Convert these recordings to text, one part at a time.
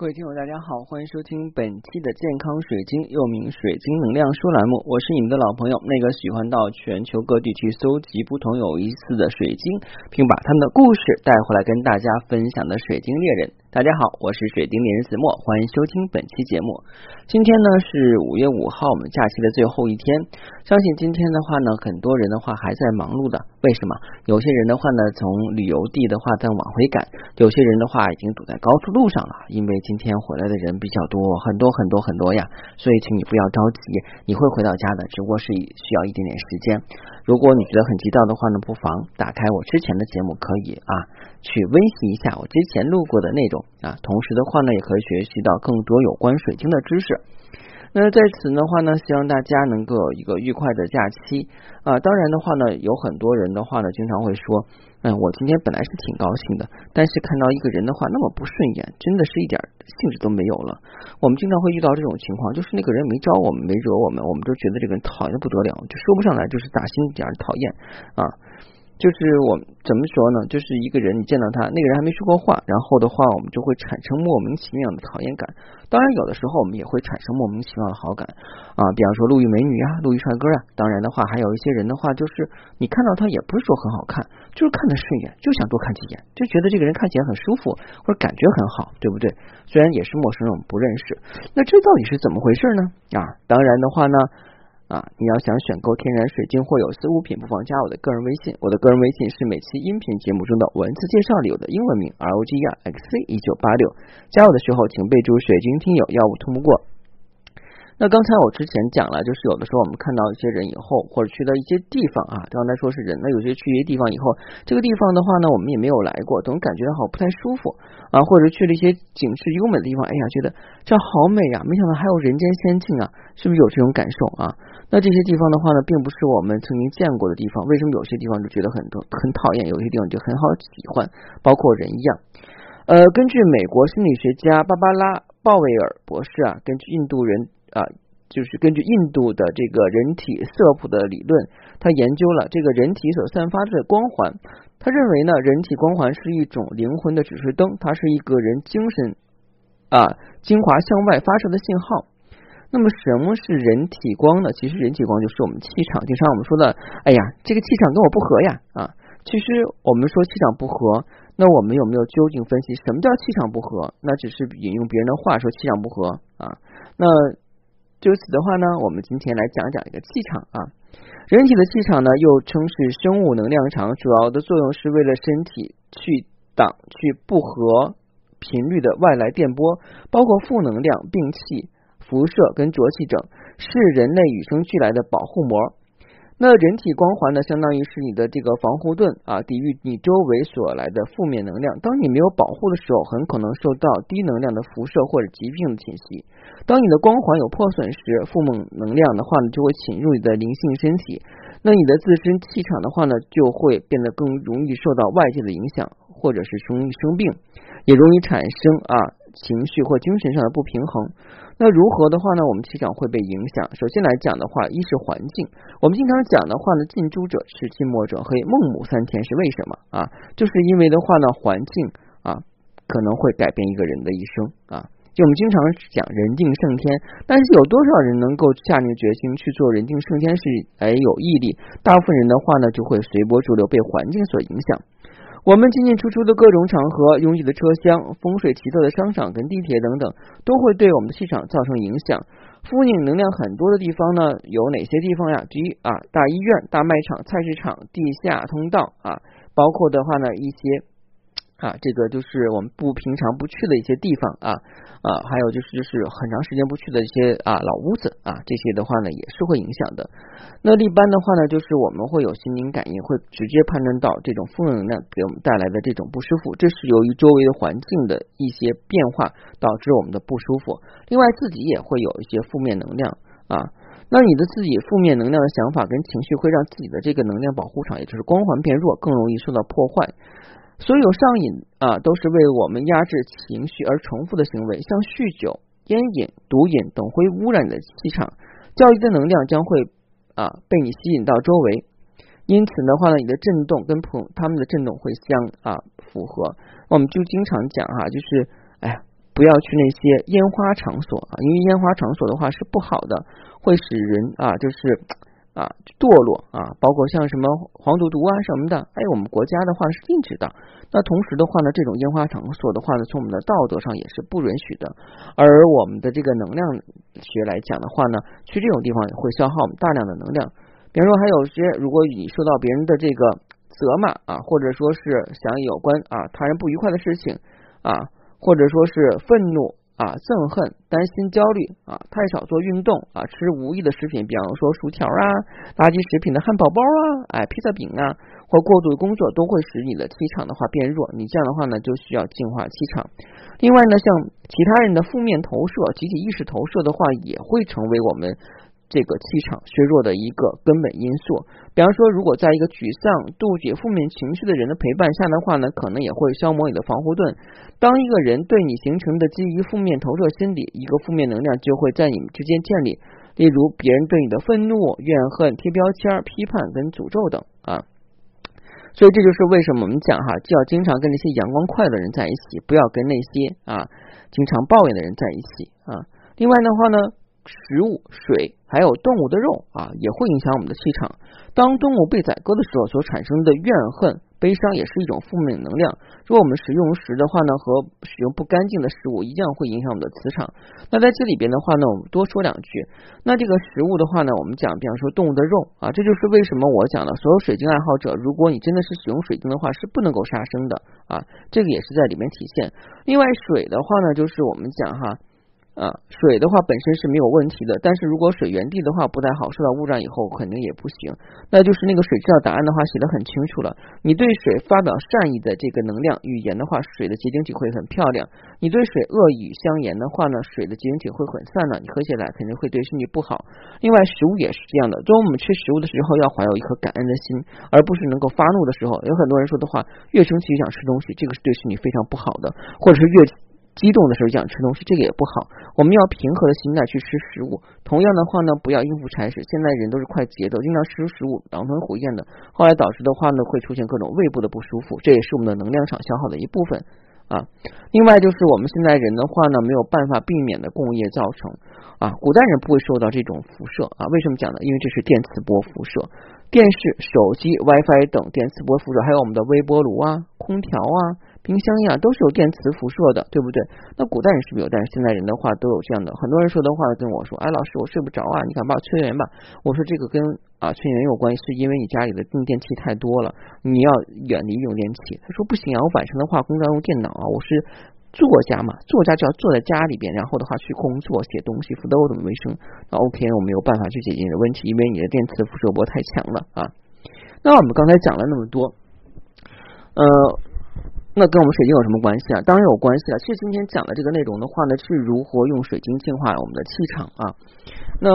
各位听友，大家好，欢迎收听本期的健康水晶，又名水晶能量书栏目。我是你们的老朋友，那个喜欢到全球各地去搜集不同有意思的水晶，并把他们的故事带回来跟大家分享的水晶猎人。大家好，我是水晶猎人子墨，欢迎收听本期节目。今天呢是五月五号，我们假期的最后一天。相信今天的话呢，很多人的话还在忙碌的。为什么？有些人的话呢，从旅游地的话在往回赶；有些人的话已经堵在高速路上了，因为。今天回来的人比较多，很多很多很多呀，所以请你不要着急，你会回到家的，只不过是需要一点点时间。如果你觉得很急躁的话呢，不妨打开我之前的节目，可以啊，去温习一下我之前录过的内容啊，同时的话呢，也可以学习到更多有关水晶的知识。那在此的话呢，希望大家能够有一个愉快的假期啊。当然的话呢，有很多人的话呢，经常会说，嗯，我今天本来是挺高兴的，但是看到一个人的话那么不顺眼，真的是一点兴致都没有了。我们经常会遇到这种情况，就是那个人没招我们，没惹我们，我们都觉得这个人讨厌的不得了，就说不上来，就是打心底讨厌啊。就是我怎么说呢？就是一个人，你见到他，那个人还没说过话，然后的话，我们就会产生莫名其妙的讨厌感。当然，有的时候我们也会产生莫名其妙的好感啊，比方说路遇美女啊，路遇帅哥啊。当然的话，还有一些人的话，就是你看到他也不是说很好看，就是看得顺眼，就想多看几眼，就觉得这个人看起来很舒服，或者感觉很好，对不对？虽然也是陌生人，我们不认识，那这到底是怎么回事呢？啊，当然的话呢。啊，你要想选购天然水晶或有色物品，不妨加我的个人微信。我的个人微信是每期音频节目中的文字介绍里有的英文名 R O G E R X C 一九八六。加我的时候，请备注“水晶听友”，要不通不过。那刚才我之前讲了，就是有的时候我们看到一些人以后，或者去到一些地方啊，刚才说是人，那有些去一些地方以后，这个地方的话呢，我们也没有来过，总感觉好不太舒服啊，或者去了一些景致优美的地方，哎呀，觉得这好美呀，没想到还有人间仙境啊，是不是有这种感受啊？那这些地方的话呢，并不是我们曾经见过的地方，为什么有些地方就觉得很多很讨厌，有些地方就很好喜欢，包括人一样。呃，根据美国心理学家芭芭拉鲍威尔博士啊，根据印度人。啊，就是根据印度的这个人体色谱的理论，他研究了这个人体所散发的光环。他认为呢，人体光环是一种灵魂的指示灯，它是一个人精神啊精华向外发射的信号。那么什么是人体光呢？其实人体光就是我们气场。经常我们说的，哎呀，这个气场跟我不合呀啊。其实我们说气场不合，那我们有没有究竟分析什么叫气场不合？那只是引用别人的话说气场不合啊。那就此的话呢，我们今天来讲讲一个气场啊。人体的气场呢，又称是生物能量场，主要的作用是为了身体去挡去不合频率的外来电波，包括负能量、病气、辐射跟浊气等，是人类与生俱来的保护膜。那人体光环呢，相当于是你的这个防护盾啊，抵御你周围所来的负面能量。当你没有保护的时候，很可能受到低能量的辐射或者疾病的侵袭。当你的光环有破损时，负面能量的话呢，就会侵入你的灵性身体。那你的自身气场的话呢，就会变得更容易受到外界的影响，或者是容易生病，也容易产生啊情绪或精神上的不平衡。那如何的话呢？我们气场会被影响。首先来讲的话，一是环境。我们经常讲的话呢，近朱者赤，近墨者黑，孟母三迁是为什么啊？就是因为的话呢，环境啊可能会改变一个人的一生啊。就我们经常讲人定胜天，但是有多少人能够下定决心去做人定胜天是哎有毅力？大部分人的话呢，就会随波逐流，被环境所影响。我们进进出出的各种场合，拥挤的车厢，风水奇特的商场跟地铁等等，都会对我们的气场造成影响。负面能量很多的地方呢，有哪些地方呀？第一啊，大医院、大卖场、菜市场、地下通道啊，包括的话呢，一些。啊，这个就是我们不平常不去的一些地方啊啊，还有就是就是很长时间不去的一些啊老屋子啊，这些的话呢也是会影响的。那一般的话呢，就是我们会有心灵感应，会直接判断到这种负能量给我们带来的这种不舒服，这是由于周围的环境的一些变化导致我们的不舒服。另外自己也会有一些负面能量啊，那你的自己负面能量的想法跟情绪会让自己的这个能量保护场，也就是光环变弱，更容易受到破坏。所有上瘾啊，都是为我们压制情绪而重复的行为，像酗酒、烟瘾、毒瘾等会污染你的气场，教育的能量将会啊被你吸引到周围，因此的话呢，你的震动跟朋他们的震动会相啊符合。我们就经常讲哈，就是哎呀，不要去那些烟花场所啊，因为烟花场所的话是不好的，会使人啊就是。啊，堕落啊，包括像什么黄赌毒啊什么的，哎，我们国家的话是禁止的。那同时的话呢，这种烟花场所的话呢，从我们的道德上也是不允许的。而我们的这个能量学来讲的话呢，去这种地方会消耗我们大量的能量。比方说，还有些如果你受到别人的这个责骂啊，或者说是想有关啊他人不愉快的事情啊，或者说是愤怒。啊，憎恨、担心、焦虑啊，太少做运动啊，吃无益的食品，比方说薯条啊、垃圾食品的汉堡包啊，哎，披萨饼啊，或过度的工作，都会使你的气场的话变弱。你这样的话呢，就需要净化气场。另外呢，像其他人的负面投射、集体意识投射的话，也会成为我们。这个气场削弱的一个根本因素，比方说，如果在一个沮丧、杜绝负面情绪的人的陪伴下的话呢，可能也会消磨你的防护盾。当一个人对你形成的基于负面投射心理，一个负面能量就会在你们之间建立。例如，别人对你的愤怒、怨恨、贴标签、批判跟诅咒等啊。所以这就是为什么我们讲哈，就要经常跟那些阳光快乐的人在一起，不要跟那些啊经常抱怨的人在一起啊。另外的话呢。食物、水，还有动物的肉啊，也会影响我们的气场。当动物被宰割的时候，所产生的怨恨、悲伤，也是一种负面能量。如果我们食用时的话呢，和使用不干净的食物一样，会影响我们的磁场。那在这里边的话呢，我们多说两句。那这个食物的话呢，我们讲，比方说动物的肉啊，这就是为什么我讲了，所有水晶爱好者，如果你真的是使用水晶的话，是不能够杀生的啊。这个也是在里面体现。另外，水的话呢，就是我们讲哈。啊，水的话本身是没有问题的，但是如果水源地的话不太好，受到污染以后肯定也不行。那就是那个水知道答案的话写的很清楚了。你对水发表善意的这个能量语言的话，水的结晶体会很漂亮；你对水恶语相言的话呢，水的结晶体会很散乱，你喝起来肯定会对身体不好。另外，食物也是这样的，当我们吃食物的时候要怀有一颗感恩的心，而不是能够发怒的时候。有很多人说的话，越生气越想吃东西，这个是对身体非常不好的，或者是越。激动的时候想吃东西，这个也不好。我们要平和的心态去吃食物。同样的话呢，不要应付差事。现在人都是快节奏，经常吃食物狼吞虎咽的，后来导致的话呢，会出现各种胃部的不舒服，这也是我们的能量场消耗的一部分啊。另外就是我们现在人的话呢，没有办法避免的共业造成啊。古代人不会受到这种辐射啊？为什么讲呢？因为这是电磁波辐射，电视、手机、WiFi 等电磁波辐射，还有我们的微波炉啊、空调啊。冰箱呀，都是有电磁辐射的，对不对？那古代人是没有，但是现在人的话都有这样的。很多人说的话跟我说：“哎，老师，我睡不着啊，你赶快催眠吧。”我说：“这个跟啊催眠有关系，是因为你家里的用电器太多了，你要远离用电器。”他说：“不行啊，我晚上的话工作要用电脑啊，我是作家嘛，作家就要坐在家里边，然后的话去工作写东西，否则我怎么卫生？那 OK，我没有办法去解决你的问题，因为你的电磁辐射波太强了啊。那我们刚才讲了那么多，呃。那跟我们水晶有什么关系啊？当然有关系了。其实今天讲的这个内容的话呢，是如何用水晶净化我们的气场啊。那。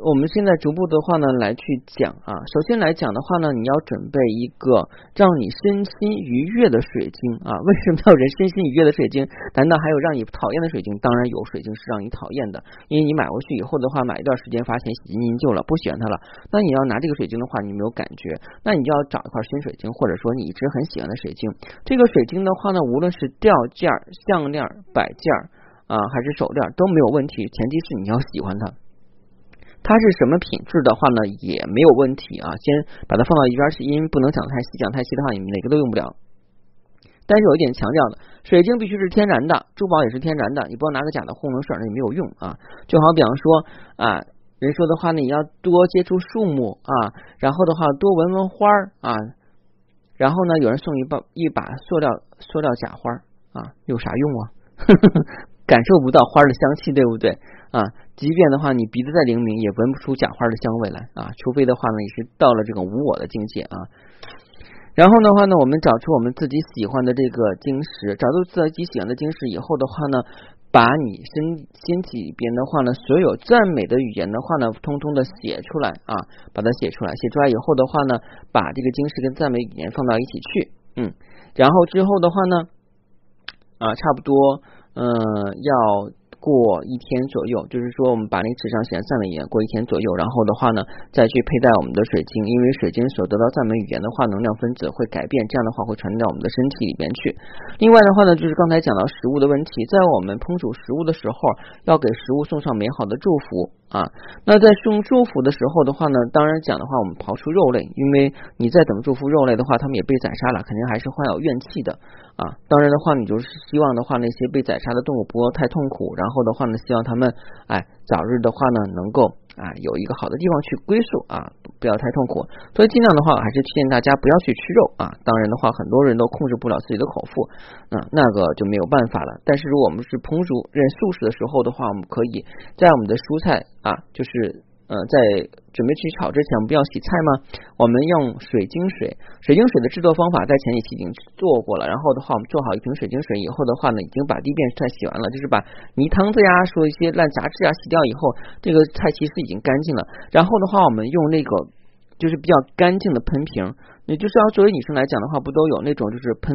我们现在逐步的话呢，来去讲啊。首先来讲的话呢，你要准备一个让你身心愉悦的水晶啊。为什么要人身心愉悦的水晶？难道还有让你讨厌的水晶？当然有水晶是让你讨厌的，因为你买回去以后的话，买一段时间发现洗新旧了，不喜欢它了。那你要拿这个水晶的话，你没有感觉，那你就要找一块新水晶，或者说你一直很喜欢的水晶。这个水晶的话呢，无论是吊件、项链、摆件啊，还是手链都没有问题，前提是你要喜欢它。它是什么品质的话呢，也没有问题啊。先把它放到一边去，因为不能讲太细，讲太细的话，你哪个都用不了。但是有一点强调的，水晶必须是天然的，珠宝也是天然的，你不要拿个假的糊弄事儿，那也没有用啊。就好比方说啊，人说的话呢，你要多接触树木啊，然后的话多闻闻花儿啊，然后呢，有人送一把一把塑料塑料假花儿啊，有啥用啊？感受不到花的香气，对不对？啊，即便的话，你鼻子再灵敏，也闻不出假花的香味来啊。除非的话呢，你是到了这种无我的境界啊。然后的话呢，我们找出我们自己喜欢的这个晶石，找到自己喜欢的晶石以后的话呢，把你身身体里边的话呢，所有赞美的语言的话呢，通通的写出来啊，把它写出来。写出来以后的话呢，把这个晶石跟赞美语言放到一起去，嗯，然后之后的话呢，啊，差不多，嗯，要。过一天左右，就是说我们把那纸上闲散的盐过一天左右，然后的话呢，再去佩戴我们的水晶，因为水晶所得到赞美语言的话，能量分子会改变，这样的话会传到我们的身体里边去。另外的话呢，就是刚才讲到食物的问题，在我们烹煮食物的时候，要给食物送上美好的祝福啊。那在送祝福的时候的话呢，当然讲的话，我们刨出肉类，因为你再怎么祝福肉类的话，他们也被宰杀了，肯定还是患有怨气的。啊，当然的话，你就是希望的话，那些被宰杀的动物不要太痛苦，然后的话呢，希望他们哎早日的话呢，能够啊有一个好的地方去归宿啊，不要太痛苦。所以尽量的话，还是建议大家不要去吃肉啊。当然的话，很多人都控制不了自己的口腹，那那个就没有办法了。但是如果我们是烹煮认素食的时候的话，我们可以在我们的蔬菜啊，就是。呃，在准备去炒之前，我们不要洗菜吗？我们用水晶水，水晶水的制作方法在前几期已经做过了。然后的话，我们做好一瓶水晶水以后的话呢，已经把第一遍菜洗完了，就是把泥汤子呀、说一些烂杂质啊洗掉以后，这个菜其实已经干净了。然后的话，我们用那个就是比较干净的喷瓶，也就是要作为女生来讲的话，不都有那种就是喷。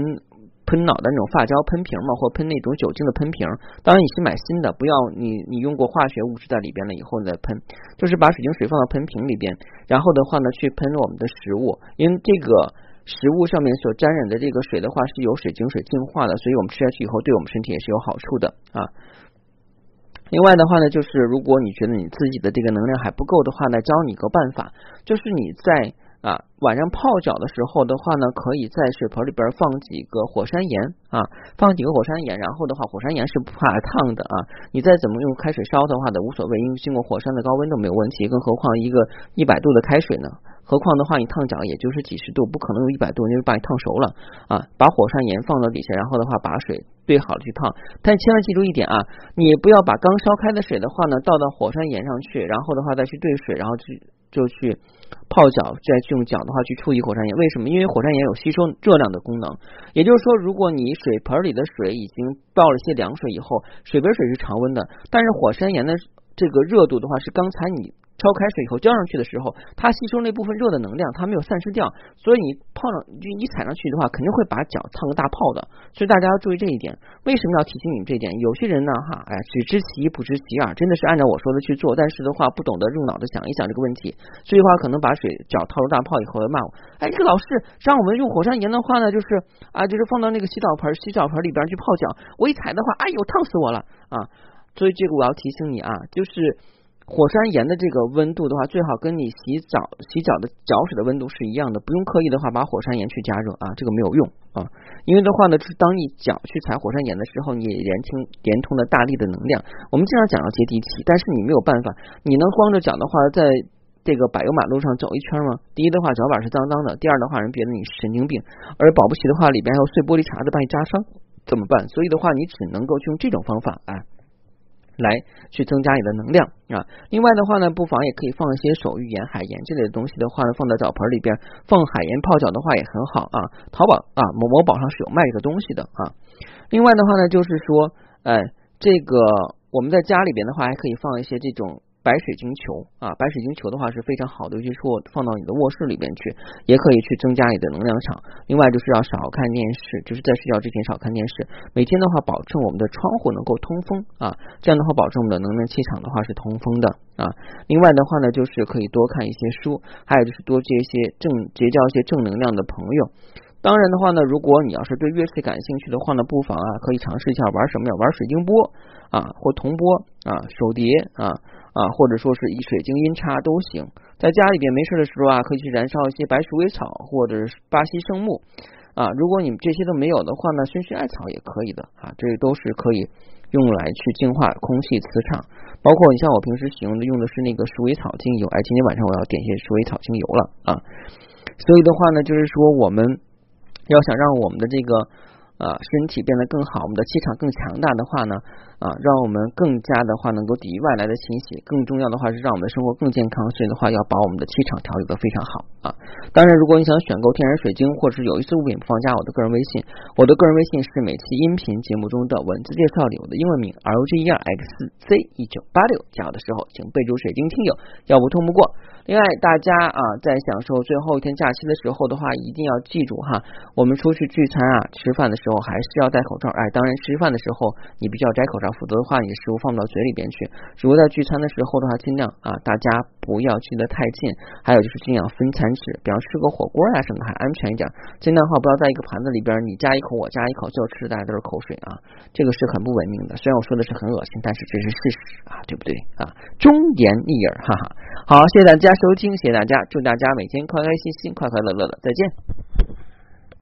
喷脑的那种发胶喷瓶嘛，或喷那种酒精的喷瓶。当然你是买新的，不要你你用过化学物质在里边了以后再喷，就是把水晶水放到喷瓶里边，然后的话呢去喷我们的食物，因为这个食物上面所沾染的这个水的话是由水晶水净化的，所以我们吃下去以后对我们身体也是有好处的啊。另外的话呢，就是如果你觉得你自己的这个能量还不够的话呢，教你一个办法，就是你在。啊，晚上泡脚的时候的话呢，可以在水盆里边放几个火山岩啊，放几个火山岩，然后的话，火山岩是不怕烫的啊。你再怎么用开水烧的话的无所谓，因为经过火山的高温都没有问题。更何况一个一百度的开水呢？何况的话，你烫脚也就是几十度，不可能用一百度，因为把你烫熟了啊。把火山岩放到底下，然后的话把水兑好了去烫。但千万记住一点啊，你不要把刚烧开的水的话呢倒到火山岩上去，然后的话再去兑水，然后去就去。泡脚再去用脚的话去处理火山岩，为什么？因为火山岩有吸收热量的功能。也就是说，如果你水盆里的水已经倒了些凉水以后，水盆水是常温的，但是火山岩的这个热度的话是刚才你。焯开水以后浇上去的时候，它吸收那部分热的能量，它没有散失掉，所以你泡上就你踩上去的话，肯定会把脚烫个大泡的。所以大家要注意这一点。为什么要提醒你们这一点？有些人呢，哈，哎，只知其一不知其二，真的是按照我说的去做，但是的话不懂得用脑子想一想这个问题，所以的话可能把水脚套入大泡以后骂我。哎，这个老师让我们用火山岩的话呢，就是啊，就是放到那个洗澡盆洗澡盆里边去泡脚，我一踩的话，哎呦，烫死我了啊！所以这个我要提醒你啊，就是。火山岩的这个温度的话，最好跟你洗澡洗脚的脚水的温度是一样的，不用刻意的话把火山岩去加热啊，这个没有用啊。因为的话呢，是当你脚去踩火山岩的时候，你连通连通了大力的能量。我们经常讲要接地气，但是你没有办法，你能光着脚的话，在这个柏油马路上走一圈吗？第一的话，脚板是脏脏的；第二的话，人觉得你神经病；而保不齐的话，里边还有碎玻璃碴子把你扎伤，怎么办？所以的话，你只能够用这种方法啊。来去增加你的能量啊！另外的话呢，不妨也可以放一些手浴盐、海盐这类的东西的话呢，放在澡盆里边，放海盐泡脚的话也很好啊。淘宝啊，某某宝上是有卖这个东西的啊。另外的话呢，就是说，哎，这个我们在家里边的话，还可以放一些这种。白水晶球啊，白水晶球的话是非常好的，尤其是放到你的卧室里边去，也可以去增加你的能量场。另外就是要少看电视，就是在睡觉之前少看电视。每天的话，保证我们的窗户能够通风啊，这样的话保证我们的能量气场的话是通风的啊。另外的话呢，就是可以多看一些书，还有就是多结一些正结交一些正能量的朋友。当然的话呢，如果你要是对乐器感兴趣的话呢，不妨啊可以尝试一下玩什么呀？玩水晶波啊，或铜波啊，手碟啊。啊，或者说是以水晶音叉都行，在家里边没事的时候啊，可以去燃烧一些白鼠尾草或者是巴西圣木啊。如果你们这些都没有的话呢，熏熏艾草也可以的啊，这都是可以用来去净化空气磁场。包括你像我平时使用的用的是那个鼠尾草精油，哎，今天晚上我要点一些鼠尾草精油了啊。所以的话呢，就是说我们要想让我们的这个。啊，身体变得更好，我们的气场更强大的话呢，啊，让我们更加的话能够抵御外来的侵袭。更重要的话是让我们的生活更健康，所以的话要把我们的气场调理的非常好啊。当然，如果你想选购天然水晶或者是有一次物品，不妨加我的个人微信。我的个人微信是每期音频节目中的文字介绍里我的英文名 L G E R X Z 一九八六。加我的时候请备注水晶听友，要不通不过。另外，大家啊，在享受最后一天假期的时候的话，一定要记住哈，我们出去聚餐啊、吃饭的时时候还是要戴口罩。哎，当然吃饭的时候你必须要摘口罩，否则的话你食物放不到嘴里边去。如果在聚餐的时候的话，尽量啊大家不要聚得太近。还有就是尽量分餐吃，比方吃个火锅呀什么的还安全一点。尽量的话不要在一个盘子里边你夹一口我夹一口，最后吃大家都是口水啊，这个是很不文明的。虽然我说的是很恶心，但是这是事实啊，对不对啊？忠言逆耳，哈哈。好，谢谢大家收听，谢谢大家，祝大家每天开开心心、快快乐乐的，再见。